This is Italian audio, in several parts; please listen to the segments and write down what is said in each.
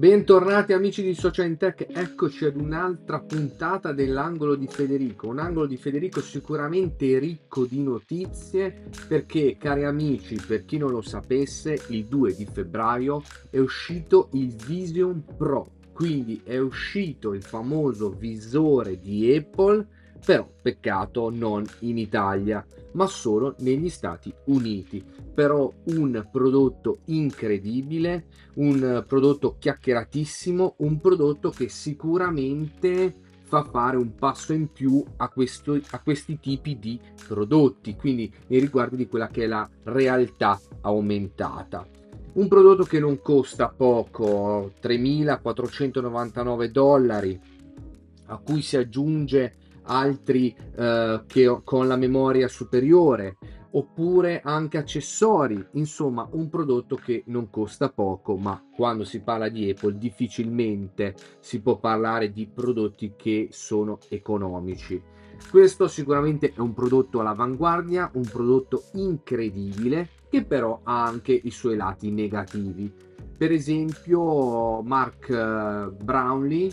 Bentornati amici di Social Tech, eccoci ad un'altra puntata dell'angolo di Federico, un angolo di Federico sicuramente ricco di notizie perché cari amici, per chi non lo sapesse, il 2 di febbraio è uscito il Vision Pro, quindi è uscito il famoso visore di Apple però peccato non in Italia, ma solo negli Stati Uniti. Però un prodotto incredibile, un prodotto chiacchieratissimo, un prodotto che sicuramente fa fare un passo in più a, questo, a questi tipi di prodotti, quindi nei riguardi di quella che è la realtà aumentata. Un prodotto che non costa poco, 3.499 dollari, a cui si aggiunge altri eh, che con la memoria superiore oppure anche accessori insomma un prodotto che non costa poco ma quando si parla di Apple difficilmente si può parlare di prodotti che sono economici. Questo sicuramente è un prodotto all'avanguardia un prodotto incredibile che però ha anche i suoi lati negativi. Per esempio Mark eh, Brownlee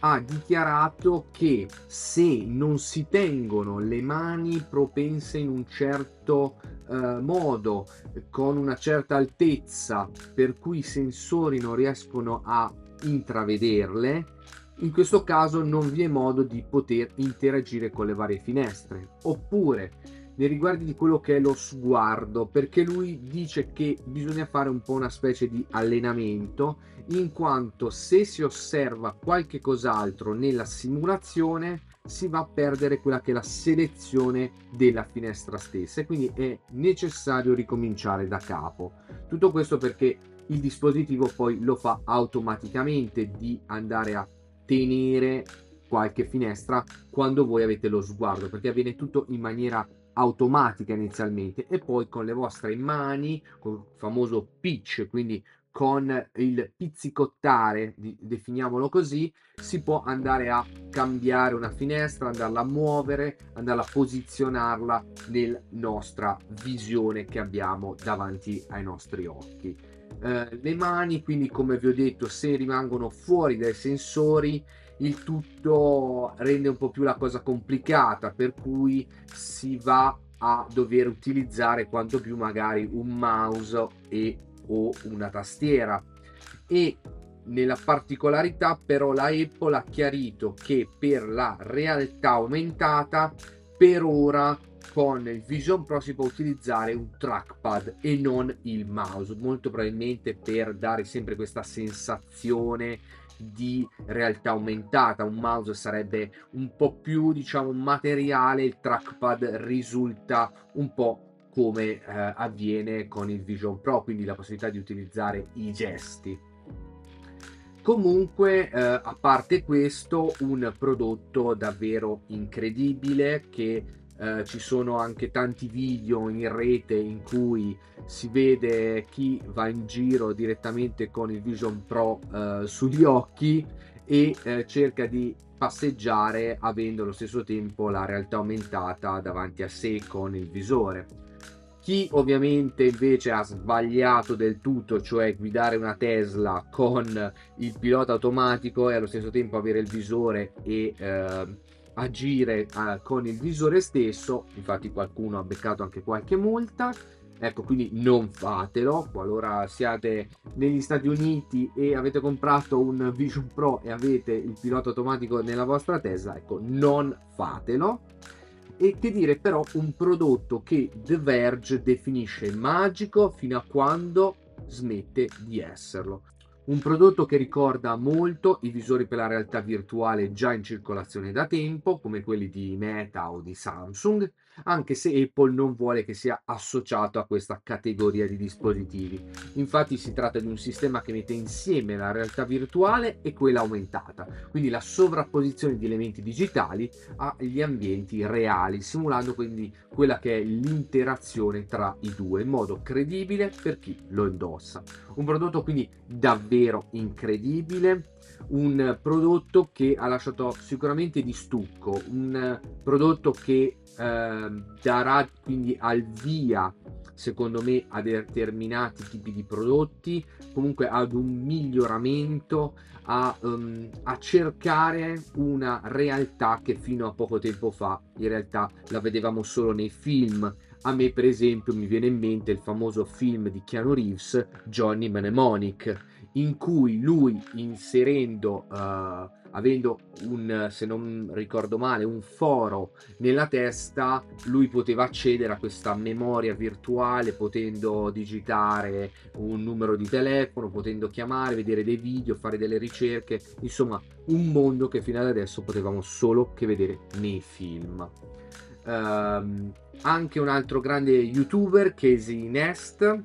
ha dichiarato che se non si tengono le mani propense in un certo eh, modo, con una certa altezza, per cui i sensori non riescono a intravederle, in questo caso non vi è modo di poter interagire con le varie finestre. Oppure nei riguardi di quello che è lo sguardo, perché lui dice che bisogna fare un po' una specie di allenamento, in quanto se si osserva qualche cos'altro nella simulazione si va a perdere quella che è la selezione della finestra stessa e quindi è necessario ricominciare da capo. Tutto questo perché il dispositivo poi lo fa automaticamente di andare a tenere qualche finestra quando voi avete lo sguardo perché avviene tutto in maniera automatica inizialmente e poi con le vostre mani, con il famoso pitch, quindi con il pizzicottare, definiamolo così, si può andare a cambiare una finestra, andarla a muovere, andarla a posizionarla nella nostra visione che abbiamo davanti ai nostri occhi. Eh, le mani, quindi come vi ho detto, se rimangono fuori dai sensori, il tutto rende un po' più la cosa complicata, per cui si va a dover utilizzare quanto più magari un mouse e o una tastiera. E nella particolarità però la Apple ha chiarito che per la realtà aumentata per ora con il Vision Pro si può utilizzare un trackpad e non il mouse. Molto probabilmente per dare sempre questa sensazione di realtà aumentata. Un mouse sarebbe un po' più diciamo materiale il trackpad risulta un po' come eh, avviene con il Vision Pro quindi la possibilità di utilizzare i gesti. Comunque eh, a parte questo un prodotto davvero incredibile che eh, ci sono anche tanti video in rete in cui si vede chi va in giro direttamente con il Vision Pro eh, sugli occhi e eh, cerca di passeggiare avendo allo stesso tempo la realtà aumentata davanti a sé con il visore. Chi ovviamente invece ha sbagliato del tutto, cioè guidare una Tesla con il pilota automatico e allo stesso tempo avere il visore e eh, agire uh, con il visore stesso, infatti qualcuno ha beccato anche qualche multa, ecco quindi non fatelo, qualora siate negli Stati Uniti e avete comprato un Vision Pro e avete il pilota automatico nella vostra Tesla, ecco non fatelo. E che dire però un prodotto che The Verge definisce magico fino a quando smette di esserlo. Un prodotto che ricorda molto i visori per la realtà virtuale già in circolazione da tempo, come quelli di Meta o di Samsung, anche se Apple non vuole che sia associato a questa categoria di dispositivi. Infatti si tratta di un sistema che mette insieme la realtà virtuale e quella aumentata, quindi la sovrapposizione di elementi digitali agli ambienti reali, simulando quindi quella che è l'interazione tra i due in modo credibile per chi lo indossa. Un prodotto quindi davvero incredibile un prodotto che ha lasciato sicuramente di stucco, un prodotto che eh, darà quindi al via secondo me a determinati tipi di prodotti, comunque ad un miglioramento, a, um, a, cercare una realtà che fino a poco tempo fa in realtà la vedevamo solo nei film. A me per esempio mi viene in mente il famoso film di Keanu Reeves, Johnny Mnemonic, in cui lui inserendo uh, avendo un, se non ricordo male, un foro nella testa, lui poteva accedere a questa memoria virtuale potendo digitare un numero di telefono, potendo chiamare, vedere dei video, fare delle ricerche, insomma un mondo che fino ad adesso potevamo solo che vedere nei film. Uh, anche un altro grande youtuber, Casey Nest,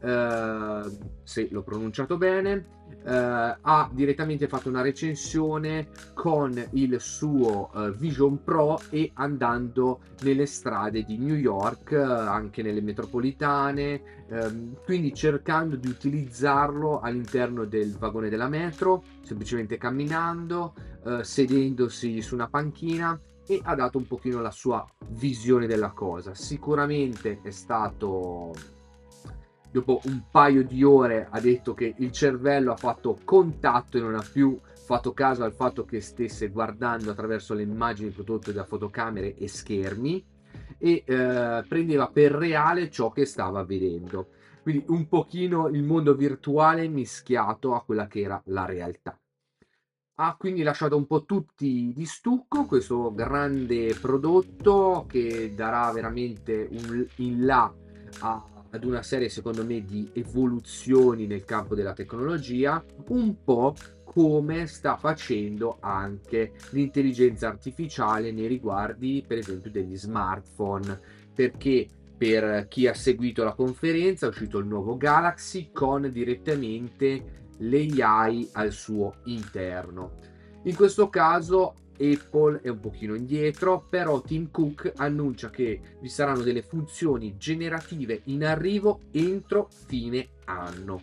uh, se l'ho pronunciato bene, eh, ha direttamente fatto una recensione con il suo eh, Vision Pro e andando nelle strade di New York, eh, anche nelle metropolitane, ehm, quindi cercando di utilizzarlo all'interno del vagone della metro, semplicemente camminando, eh, sedendosi su una panchina e ha dato un pochino la sua visione della cosa. Sicuramente è stato dopo un paio di ore ha detto che il cervello ha fatto contatto e non ha più fatto caso al fatto che stesse guardando attraverso le immagini prodotte da fotocamere e schermi e eh, prendeva per reale ciò che stava vedendo. Quindi un pochino il mondo virtuale mischiato a quella che era la realtà. Ha quindi lasciato un po' tutti di stucco questo grande prodotto che darà veramente un in là a ad una serie secondo me di evoluzioni nel campo della tecnologia, un po' come sta facendo anche l'intelligenza artificiale nei riguardi per esempio degli smartphone, perché per chi ha seguito la conferenza è uscito il nuovo Galaxy con direttamente l'AI al suo interno. In questo caso Apple è un pochino indietro, però Tim Cook annuncia che vi saranno delle funzioni generative in arrivo entro fine anno.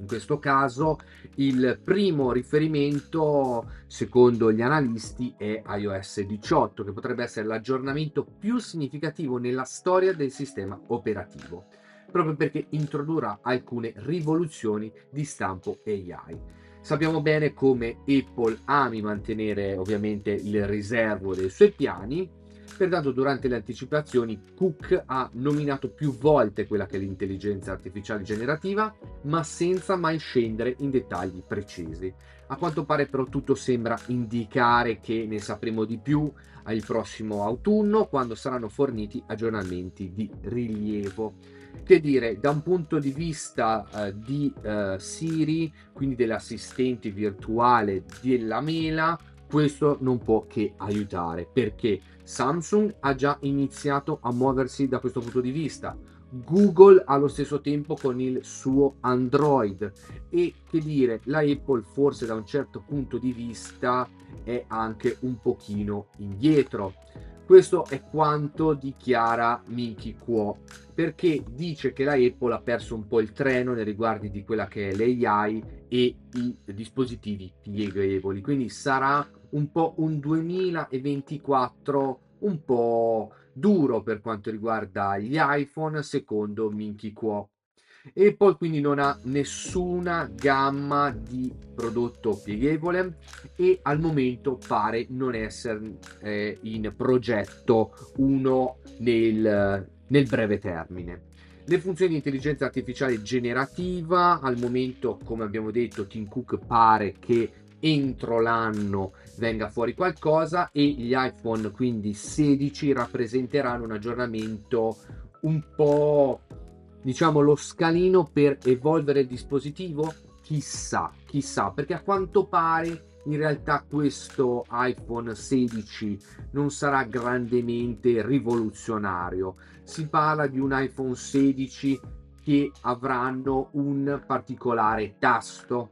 In questo caso il primo riferimento, secondo gli analisti, è iOS 18, che potrebbe essere l'aggiornamento più significativo nella storia del sistema operativo, proprio perché introdurrà alcune rivoluzioni di stampo AI. Sappiamo bene come Apple ami mantenere ovviamente il riservo dei suoi piani, pertanto durante le anticipazioni Cook ha nominato più volte quella che è l'intelligenza artificiale generativa, ma senza mai scendere in dettagli precisi. A quanto pare però tutto sembra indicare che ne sapremo di più al prossimo autunno quando saranno forniti aggiornamenti di rilievo che dire, da un punto di vista uh, di uh, Siri, quindi dell'assistente virtuale della mela, questo non può che aiutare perché Samsung ha già iniziato a muoversi da questo punto di vista. Google allo stesso tempo con il suo Android e che dire, la Apple forse da un certo punto di vista è anche un pochino indietro. Questo è quanto dichiara Minky Kuo, perché dice che la Apple ha perso un po' il treno nei riguardi di quella che è l'AI e i dispositivi pieghevoli, quindi sarà un po' un 2024 un po' duro per quanto riguarda gli iPhone, secondo Minky Kuo. Apple quindi non ha nessuna gamma di prodotto pieghevole e al momento pare non essere eh, in progetto uno nel, nel breve termine. Le funzioni di intelligenza artificiale generativa, al momento, come abbiamo detto, Tim Cook pare che entro l'anno venga fuori qualcosa e gli iPhone quindi 16 rappresenteranno un aggiornamento un po' diciamo lo scalino per evolvere il dispositivo? Chissà, chissà, perché a quanto pare in realtà questo iPhone 16 non sarà grandemente rivoluzionario. Si parla di un iPhone 16 che avranno un particolare tasto.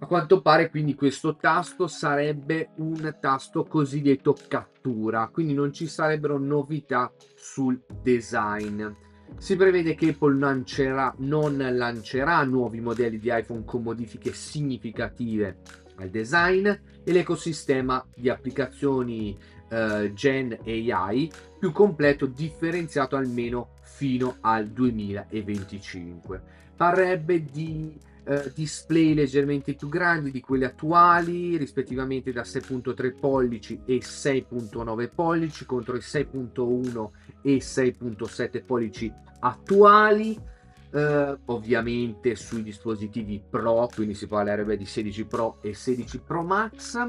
A quanto pare quindi questo tasto sarebbe un tasto cosiddetto cattura, quindi non ci sarebbero novità sul design. Si prevede che Apple lancerà, non lancerà nuovi modelli di iPhone con modifiche significative al design e l'ecosistema di applicazioni eh, Gen AI più completo, differenziato almeno fino al 2025. Parrebbe di uh, display leggermente più grandi di quelli attuali, rispettivamente da 6.3 pollici e 6.9 pollici contro i 6.1 e 6.7 pollici attuali. Uh, ovviamente sui dispositivi Pro, quindi si parlerebbe di 16 Pro e 16 Pro Max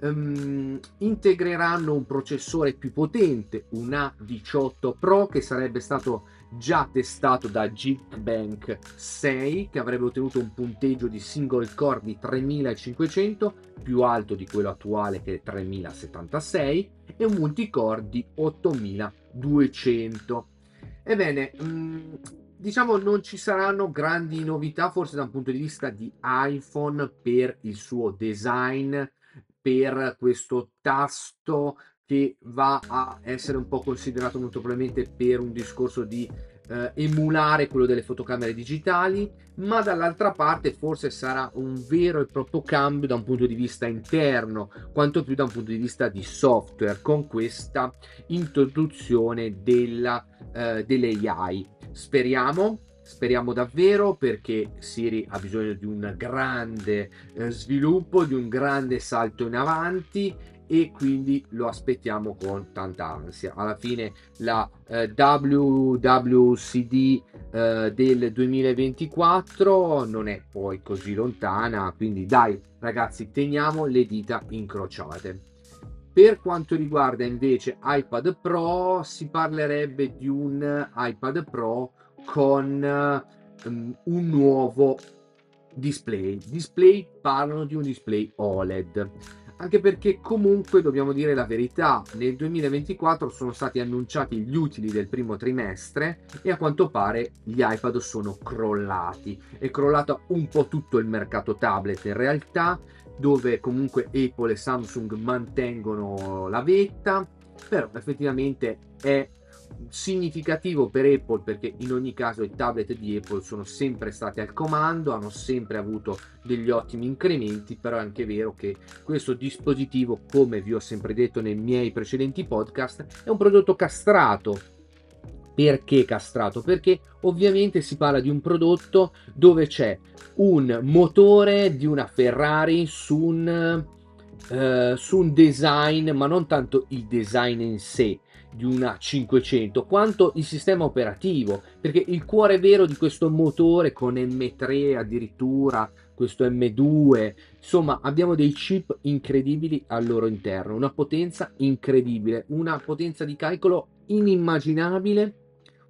um, integreranno un processore più potente, un A18 Pro che sarebbe stato già testato da Geekbank 6 che avrebbe ottenuto un punteggio di single core di 3500 più alto di quello attuale che è 3076 e un multicore di 8200 ebbene um, diciamo non ci saranno grandi novità forse da un punto di vista di iPhone per il suo design per questo tasto che va a essere un po' considerato molto probabilmente per un discorso di eh, emulare quello delle fotocamere digitali, ma dall'altra parte forse sarà un vero e proprio cambio da un punto di vista interno, quanto più da un punto di vista di software, con questa introduzione della, eh, dell'AI. Speriamo Speriamo davvero perché Siri ha bisogno di un grande eh, sviluppo, di un grande salto in avanti e quindi lo aspettiamo con tanta ansia. Alla fine la eh, WWCD eh, del 2024 non è poi così lontana, quindi dai ragazzi teniamo le dita incrociate. Per quanto riguarda invece iPad Pro, si parlerebbe di un iPad Pro con um, un nuovo display. Display parlano di un display OLED. Anche perché comunque dobbiamo dire la verità, nel 2024 sono stati annunciati gli utili del primo trimestre e a quanto pare gli iPad sono crollati. È crollato un po' tutto il mercato tablet in realtà, dove comunque Apple e Samsung mantengono la vetta, però effettivamente è significativo per Apple perché in ogni caso i tablet di Apple sono sempre stati al comando, hanno sempre avuto degli ottimi incrementi, però è anche vero che questo dispositivo, come vi ho sempre detto nei miei precedenti podcast, è un prodotto castrato. Perché castrato? Perché ovviamente si parla di un prodotto dove c'è un motore di una Ferrari su un, uh, su un design, ma non tanto il design in sé, di una 500 quanto il sistema operativo perché il cuore vero di questo motore con M3 addirittura questo M2 insomma abbiamo dei chip incredibili al loro interno una potenza incredibile una potenza di calcolo inimmaginabile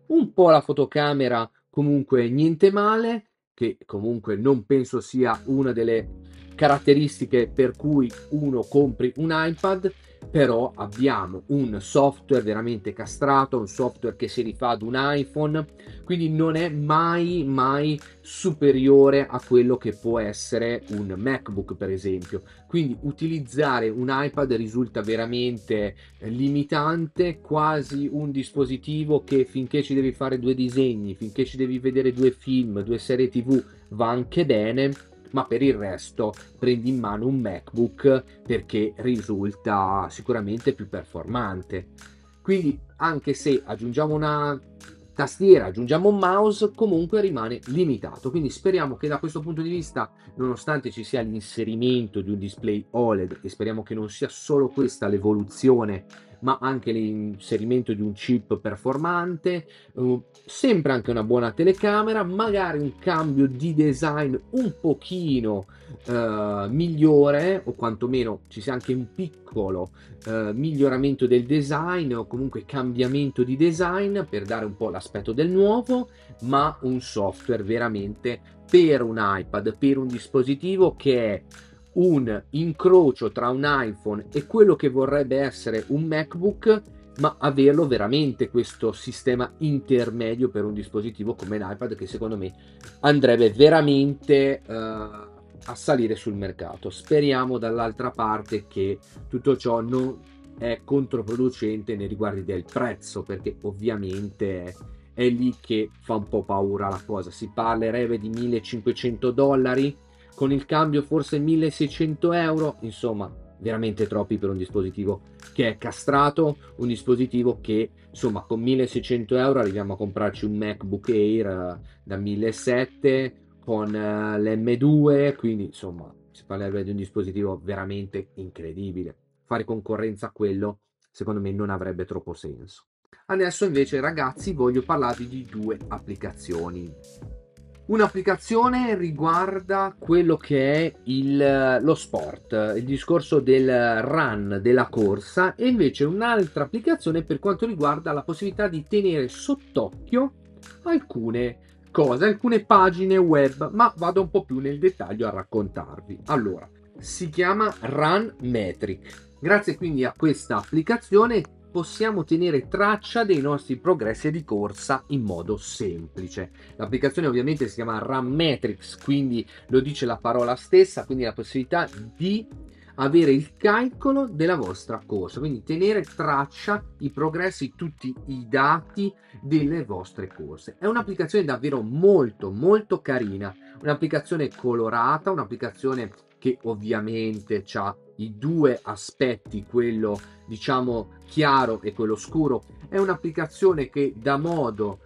un po' la fotocamera comunque niente male che comunque non penso sia una delle caratteristiche per cui uno compri un iPad però abbiamo un software veramente castrato, un software che si rifà ad un iPhone, quindi non è mai mai superiore a quello che può essere un MacBook per esempio. Quindi utilizzare un iPad risulta veramente limitante, quasi un dispositivo che finché ci devi fare due disegni, finché ci devi vedere due film, due serie TV va anche bene ma per il resto prendi in mano un MacBook perché risulta sicuramente più performante. Quindi anche se aggiungiamo una tastiera, aggiungiamo un mouse, comunque rimane limitato. Quindi speriamo che da questo punto di vista, nonostante ci sia l'inserimento di un display OLED, e speriamo che non sia solo questa l'evoluzione ma anche l'inserimento di un chip performante, uh, sempre anche una buona telecamera, magari un cambio di design un pochino uh, migliore o quantomeno ci sia anche un piccolo uh, miglioramento del design o comunque cambiamento di design per dare un po' l'aspetto del nuovo, ma un software veramente per un iPad, per un dispositivo che è un incrocio tra un iPhone e quello che vorrebbe essere un MacBook, ma averlo veramente questo sistema intermedio per un dispositivo come l'iPad che secondo me andrebbe veramente uh, a salire sul mercato. Speriamo dall'altra parte che tutto ciò non è controproducente nei riguardi del prezzo, perché ovviamente è lì che fa un po' paura la cosa. Si parlerebbe di 1500 dollari con il cambio forse 1600 euro, insomma veramente troppi per un dispositivo che è castrato, un dispositivo che insomma con 1600 euro arriviamo a comprarci un MacBook Air uh, da 1700 con uh, l'M2, quindi insomma si parlerebbe di un dispositivo veramente incredibile. Fare concorrenza a quello secondo me non avrebbe troppo senso. Adesso invece ragazzi voglio parlarvi di due applicazioni. Un'applicazione riguarda quello che è il, lo sport, il discorso del run, della corsa, e invece un'altra applicazione per quanto riguarda la possibilità di tenere sott'occhio alcune cose, alcune pagine web, ma vado un po' più nel dettaglio a raccontarvi. Allora, si chiama Run Metric. Grazie quindi a questa applicazione possiamo tenere traccia dei nostri progressi di corsa in modo semplice. L'applicazione ovviamente si chiama Run Metrics, quindi lo dice la parola stessa, quindi la possibilità di avere il calcolo della vostra corsa, quindi tenere traccia, i progressi, tutti i dati delle vostre corse. È un'applicazione davvero molto molto carina, un'applicazione colorata, un'applicazione che ovviamente ha i due aspetti, quello diciamo chiaro e quello scuro, è un'applicazione che dà modo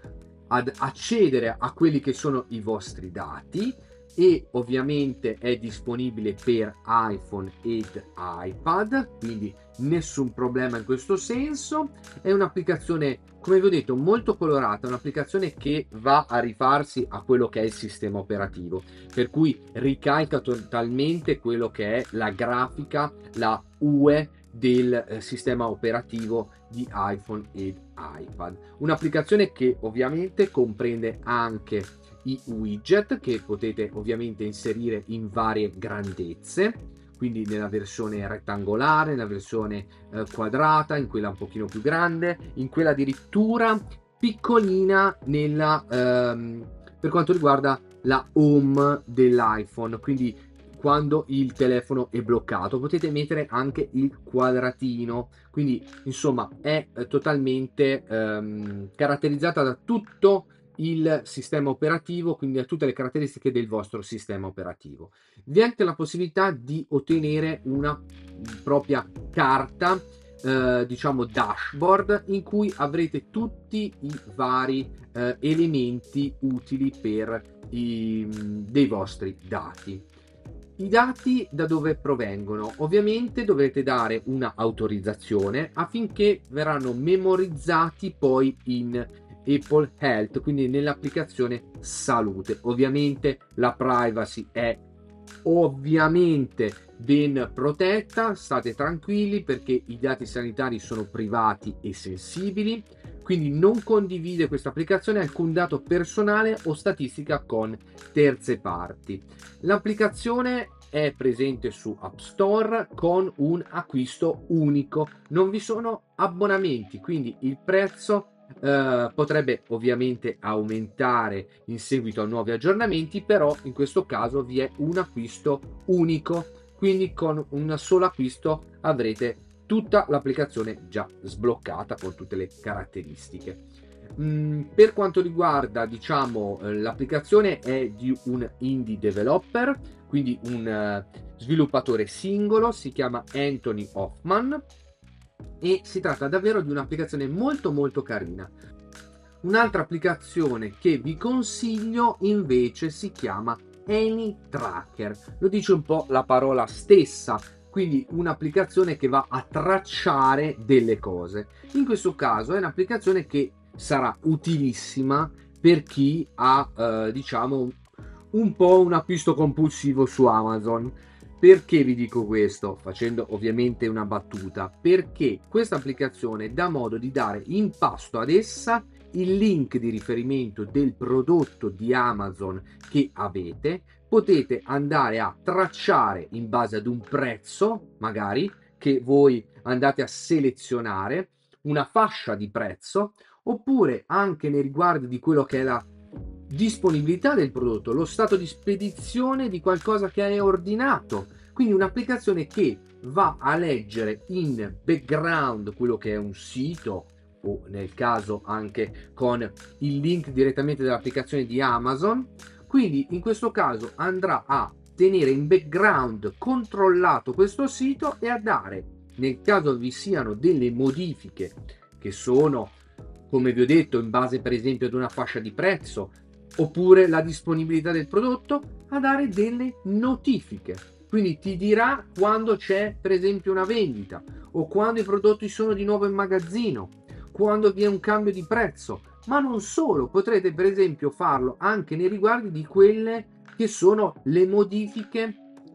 ad accedere a quelli che sono i vostri dati e ovviamente è disponibile per iPhone ed iPad, quindi nessun problema in questo senso. È un'applicazione, come vi ho detto, molto colorata, un'applicazione che va a rifarsi a quello che è il sistema operativo, per cui ricalca totalmente quello che è la grafica, la UE del eh, sistema operativo di iPhone ed iPad. Un'applicazione che ovviamente comprende anche i widget che potete ovviamente inserire in varie grandezze quindi nella versione rettangolare, nella versione eh, quadrata, in quella un pochino più grande, in quella addirittura piccolina nella, ehm, per quanto riguarda la home dell'iPhone, quindi quando il telefono è bloccato potete mettere anche il quadratino quindi insomma è eh, totalmente ehm, caratterizzata da tutto il sistema operativo, quindi a tutte le caratteristiche del vostro sistema operativo. Vi è anche la possibilità di ottenere una propria carta, eh, diciamo dashboard, in cui avrete tutti i vari eh, elementi utili per i, dei vostri dati. I dati da dove provengono? Ovviamente dovrete dare una autorizzazione affinché verranno memorizzati poi in Apple Health, quindi nell'applicazione salute. Ovviamente la privacy è ovviamente ben protetta, state tranquilli perché i dati sanitari sono privati e sensibili, quindi non condivide questa applicazione alcun dato personale o statistica con terze parti. L'applicazione è presente su App Store con un acquisto unico, non vi sono abbonamenti, quindi il prezzo Uh, potrebbe ovviamente aumentare in seguito a nuovi aggiornamenti, però in questo caso vi è un acquisto unico, quindi con un solo acquisto avrete tutta l'applicazione già sbloccata con tutte le caratteristiche. Mm, per quanto riguarda diciamo eh, l'applicazione è di un indie developer quindi un uh, sviluppatore singolo si chiama Anthony Hoffman e si tratta davvero di un'applicazione molto molto carina. Un'altra applicazione che vi consiglio invece si chiama Any Tracker, lo dice un po' la parola stessa, quindi un'applicazione che va a tracciare delle cose. In questo caso è un'applicazione che sarà utilissima per chi ha eh, diciamo un po' un acquisto compulsivo su Amazon perché vi dico questo? Facendo ovviamente una battuta. Perché questa applicazione dà modo di dare in pasto ad essa il link di riferimento del prodotto di Amazon che avete. Potete andare a tracciare in base ad un prezzo, magari, che voi andate a selezionare, una fascia di prezzo, oppure anche nei riguardi di quello che è la disponibilità del prodotto, lo stato di spedizione di qualcosa che hai ordinato. Quindi un'applicazione che va a leggere in background quello che è un sito o nel caso anche con il link direttamente dall'applicazione di Amazon. Quindi in questo caso andrà a tenere in background controllato questo sito e a dare, nel caso vi siano delle modifiche che sono, come vi ho detto, in base per esempio ad una fascia di prezzo, oppure la disponibilità del prodotto, a dare delle notifiche. Quindi ti dirà quando c'è per esempio una vendita o quando i prodotti sono di nuovo in magazzino, quando vi è un cambio di prezzo. Ma non solo, potrete per esempio farlo anche nei riguardi di quelle che sono le modifiche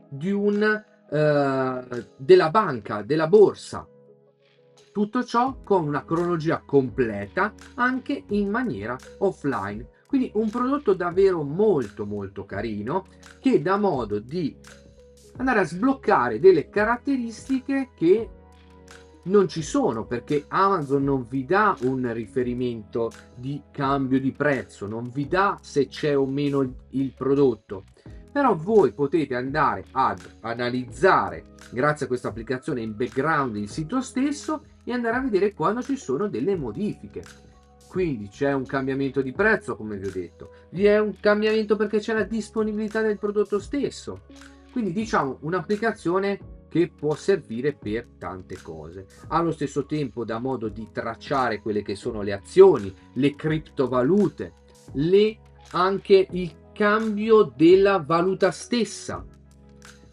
di un, eh, della banca, della borsa. Tutto ciò con una cronologia completa anche in maniera offline. Quindi un prodotto davvero molto molto carino che dà modo di andare a sbloccare delle caratteristiche che non ci sono perché Amazon non vi dà un riferimento di cambio di prezzo, non vi dà se c'è o meno il prodotto. Però voi potete andare ad analizzare grazie a questa applicazione in background il sito stesso e andare a vedere quando ci sono delle modifiche. Quindi c'è un cambiamento di prezzo, come vi ho detto, vi è un cambiamento perché c'è la disponibilità del prodotto stesso. Quindi diciamo un'applicazione che può servire per tante cose. Allo stesso tempo dà modo di tracciare quelle che sono le azioni, le criptovalute, le, anche il cambio della valuta stessa.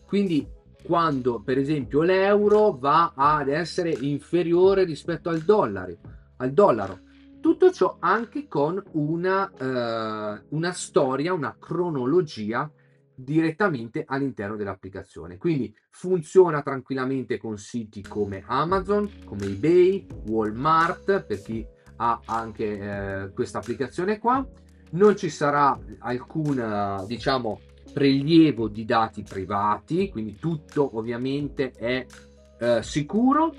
Quindi quando per esempio l'euro va ad essere inferiore rispetto al dollaro, al dollaro. Tutto ciò anche con una, uh, una storia, una cronologia direttamente all'interno dell'applicazione. Quindi funziona tranquillamente con siti come Amazon, come eBay, Walmart, per chi ha anche eh, questa applicazione qua. Non ci sarà alcun, diciamo, prelievo di dati privati, quindi tutto ovviamente è eh, sicuro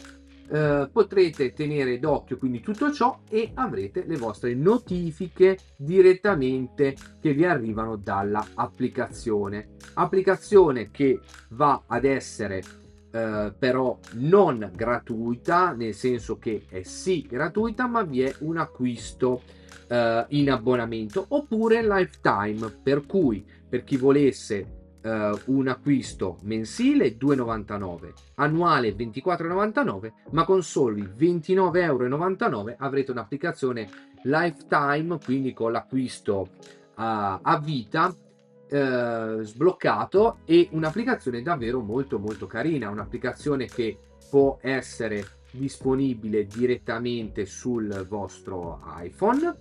eh, potrete tenere d'occhio quindi tutto ciò e avrete le vostre notifiche direttamente che vi arrivano dalla applicazione. Applicazione che va ad essere eh, però non gratuita nel senso che è sì gratuita ma vi è un acquisto eh, in abbonamento oppure lifetime per cui per chi volesse uh, un acquisto mensile 2,99, annuale 24,99, ma con soli 29,99 euro avrete un'applicazione lifetime, quindi con l'acquisto a, a vita eh, sbloccato e un'applicazione davvero molto molto carina, un'applicazione che può essere disponibile direttamente sul vostro iPhone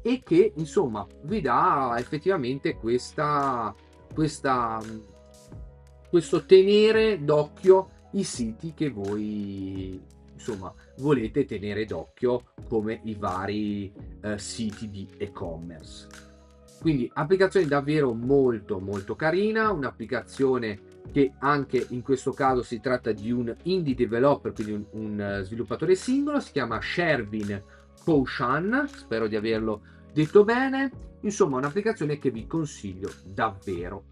e che insomma vi dà effettivamente questa questa, questo tenere d'occhio i siti che voi insomma volete tenere d'occhio come i vari eh, siti di e-commerce. Quindi applicazione davvero molto molto carina un'applicazione che anche in questo caso si tratta di un indie developer quindi un, un sviluppatore singolo si chiama Shervin Koshan spero di averlo detto bene insomma un'applicazione che vi consiglio davvero.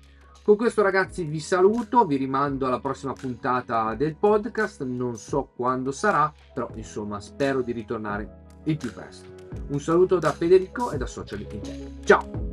Con questo ragazzi vi saluto vi rimando alla prossima puntata del podcast. Non so quando sarà però insomma spero di ritornare il più presto. Un saluto da Federico e da Social Intelligence ciao